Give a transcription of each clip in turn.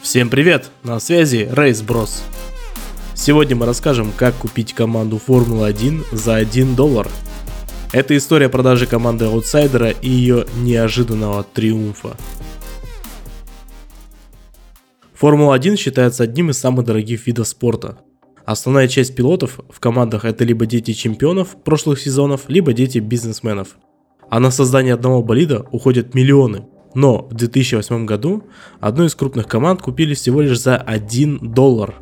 Всем привет! На связи Рейс Брос. Сегодня мы расскажем, как купить команду Формулы-1 за 1 доллар. Это история продажи команды аутсайдера и ее неожиданного триумфа. Формула-1 считается одним из самых дорогих видов спорта. Основная часть пилотов в командах это либо дети чемпионов прошлых сезонов, либо дети бизнесменов. А на создание одного болида уходят миллионы – но в 2008 году одну из крупных команд купили всего лишь за 1 доллар.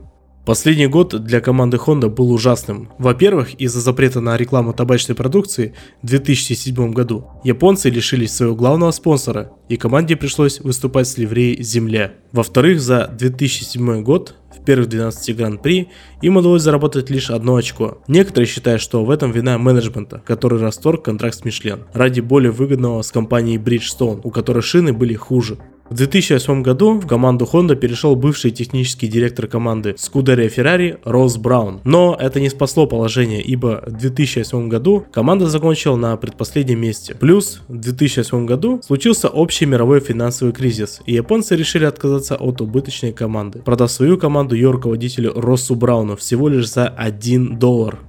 Последний год для команды Honda был ужасным. Во-первых, из-за запрета на рекламу табачной продукции в 2007 году японцы лишились своего главного спонсора, и команде пришлось выступать с ливреей «Земля». Во-вторых, за 2007 год первых 12 гран-при им удалось заработать лишь одно очко. Некоторые считают, что в этом вина менеджмента, который расторг контракт с Мишлен ради более выгодного с компанией Bridgestone, у которой шины были хуже. В 2008 году в команду Honda перешел бывший технический директор команды Scuderia Ferrari Росс Браун. Но это не спасло положение, ибо в 2008 году команда закончила на предпоследнем месте. Плюс в 2008 году случился общий мировой финансовый кризис, и японцы решили отказаться от убыточной команды, продав свою команду ее руководителю Россу Брауну всего лишь за 1 доллар.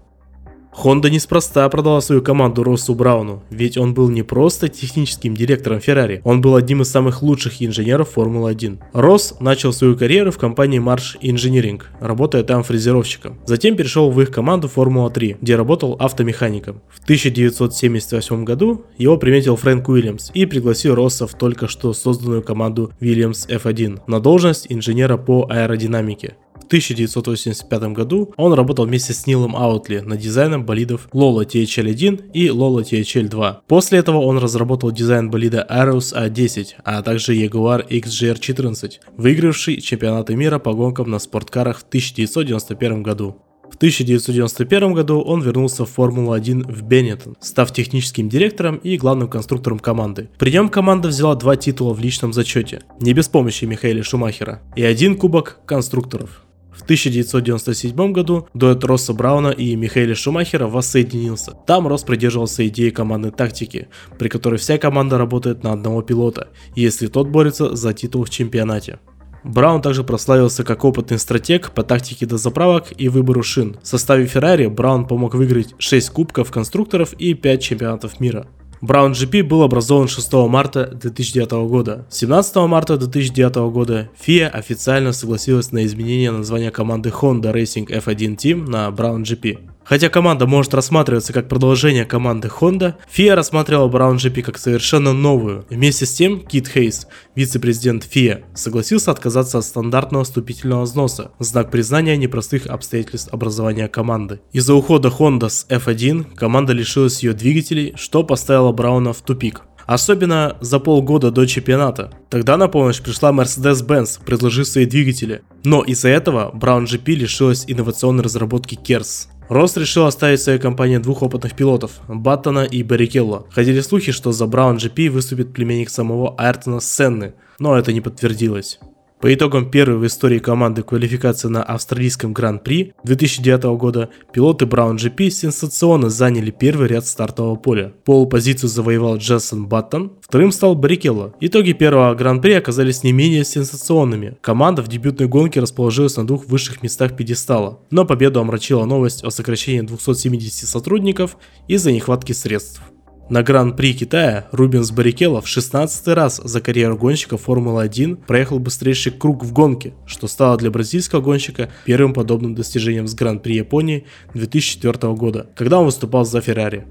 Honda неспроста продала свою команду Россу Брауну, ведь он был не просто техническим директором Ferrari, он был одним из самых лучших инженеров Формулы-1. Росс начал свою карьеру в компании Marsh Engineering, работая там фрезеровщиком. Затем перешел в их команду Формула-3, где работал автомехаником. В 1978 году его приметил Фрэнк Уильямс и пригласил Росса в только что созданную команду Williams F1 на должность инженера по аэродинамике. В 1985 году он работал вместе с Нилом Аутли над дизайном болидов Lola THL-1 и Lola THL-2. После этого он разработал дизайн болида Aeros A10, а также Jaguar XJR-14, выигравший чемпионаты мира по гонкам на спорткарах в 1991 году. В 1991 году он вернулся в Формулу-1 в Беннетон, став техническим директором и главным конструктором команды. При нем команда взяла два титула в личном зачете, не без помощи Михаила Шумахера, и один кубок конструкторов. В 1997 году дуэт Росса Брауна и Михаэля Шумахера воссоединился. Там Росс придерживался идеи командной тактики, при которой вся команда работает на одного пилота, если тот борется за титул в чемпионате. Браун также прославился как опытный стратег по тактике дозаправок и выбору шин. В составе Феррари Браун помог выиграть 6 кубков конструкторов и 5 чемпионатов мира. Brown GP был образован 6 марта 2009 года. 17 марта 2009 года FIA официально согласилась на изменение названия команды Honda Racing F1 Team на Brown GP. Хотя команда может рассматриваться как продолжение команды Honda, FIA рассматривала Brown GP как совершенно новую. Вместе с тем, Кит Хейс, вице-президент FIA, согласился отказаться от стандартного вступительного взноса знак признания непростых обстоятельств образования команды. Из-за ухода Honda с F1 команда лишилась ее двигателей, что поставило Брауна в тупик. Особенно за полгода до чемпионата. Тогда на помощь пришла Mercedes-Benz, предложив свои двигатели. Но из-за этого Brown GP лишилась инновационной разработки KERS. Росс решил оставить в своей компании двух опытных пилотов, Баттона и Баррикелло. Ходили слухи, что за Браун GP выступит племенник самого Айртона Сенны, но это не подтвердилось. По итогам первой в истории команды квалификации на австралийском Гран-при 2009 года, пилоты Brown GP сенсационно заняли первый ряд стартового поля. Полупозицию завоевал Джессон Баттон, вторым стал Баррикелло. Итоги первого Гран-при оказались не менее сенсационными. Команда в дебютной гонке расположилась на двух высших местах пьедестала, но победу омрачила новость о сокращении 270 сотрудников из-за нехватки средств. На Гран-при Китая Рубенс Баррикелло в 16 раз за карьеру гонщика Формулы-1 проехал быстрейший круг в гонке, что стало для бразильского гонщика первым подобным достижением с Гран-при Японии 2004 года, когда он выступал за Феррари.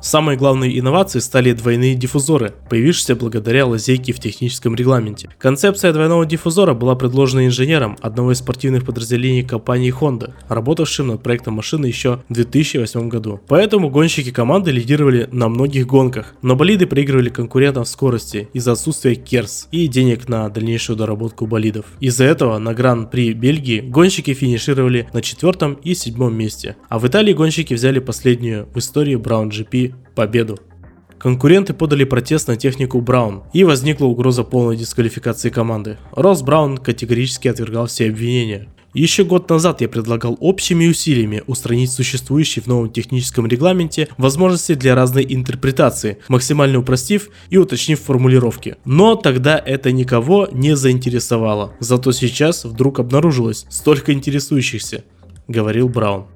Самой главной инновацией стали двойные диффузоры, появившиеся благодаря лазейке в техническом регламенте. Концепция двойного диффузора была предложена инженером одного из спортивных подразделений компании Honda, работавшим над проектом машины еще в 2008 году. Поэтому гонщики команды лидировали на многих гонках, но болиды проигрывали конкурентам в скорости из-за отсутствия керс и денег на дальнейшую доработку болидов. Из-за этого на Гран-при Бельгии гонщики финишировали на четвертом и седьмом месте, а в Италии гонщики взяли последнюю в истории Brown GP победу. Конкуренты подали протест на технику Браун, и возникла угроза полной дисквалификации команды. Росс Браун категорически отвергал все обвинения. Еще год назад я предлагал общими усилиями устранить существующие в новом техническом регламенте возможности для разной интерпретации, максимально упростив и уточнив формулировки. Но тогда это никого не заинтересовало. Зато сейчас вдруг обнаружилось столько интересующихся, говорил Браун.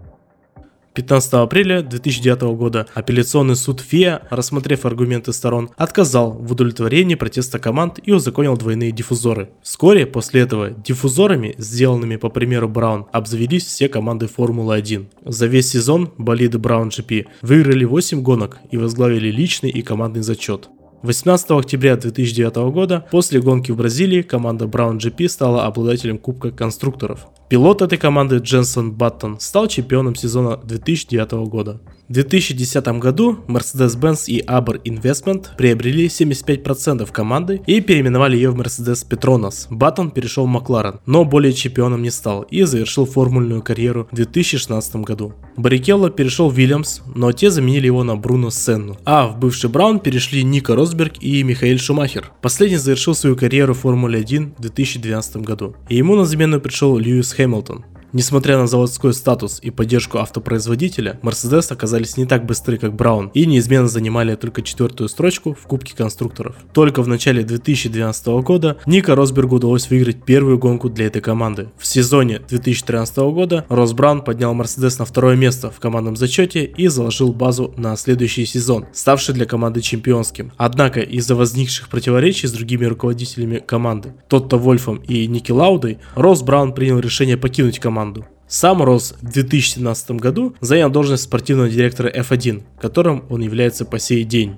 15 апреля 2009 года апелляционный суд ФИА, рассмотрев аргументы сторон, отказал в удовлетворении протеста команд и узаконил двойные диффузоры. Вскоре после этого диффузорами, сделанными по примеру Браун, обзавелись все команды Формулы-1. За весь сезон болиды Браун GP выиграли 8 гонок и возглавили личный и командный зачет. 18 октября 2009 года, после гонки в Бразилии, команда Brown GP стала обладателем Кубка конструкторов. Пилот этой команды Дженсон Баттон стал чемпионом сезона 2009 года. В 2010 году Mercedes-Benz и Aber Investment приобрели 75% команды и переименовали ее в Mercedes Petronas. Баттон перешел в Макларен, но более чемпионом не стал и завершил формульную карьеру в 2016 году. Баррикелло перешел в Williams, но те заменили его на Бруно Сенну. А в бывший Браун перешли Ника Росберг и Михаил Шумахер. Последний завершил свою карьеру в Формуле 1 в 2012 году. И ему на замену пришел Льюис Хэмилтон. Несмотря на заводской статус и поддержку автопроизводителя, Mercedes оказались не так быстры, как Браун, и неизменно занимали только четвертую строчку в Кубке конструкторов. Только в начале 2012 года Ника Росбергу удалось выиграть первую гонку для этой команды. В сезоне 2013 года Рос Браун поднял Mercedes на второе место в командном зачете и заложил базу на следующий сезон, ставший для команды чемпионским. Однако из-за возникших противоречий с другими руководителями команды, Тотто Вольфом и Ники Лаудой, Рос Браун принял решение покинуть команду команду. Сам Рос в 2017 году занял должность спортивного директора F1, которым он является по сей день.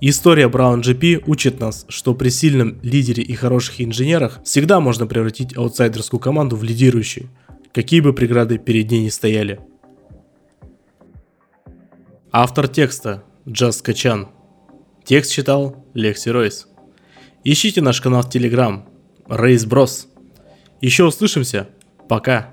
История Brown GP учит нас, что при сильном лидере и хороших инженерах всегда можно превратить аутсайдерскую команду в лидирующую, какие бы преграды перед ней не стояли. Автор текста Джаз Качан. Текст читал Лекси Ройс. Ищите наш канал в Telegram Рейс Брос. Еще услышимся. Пока.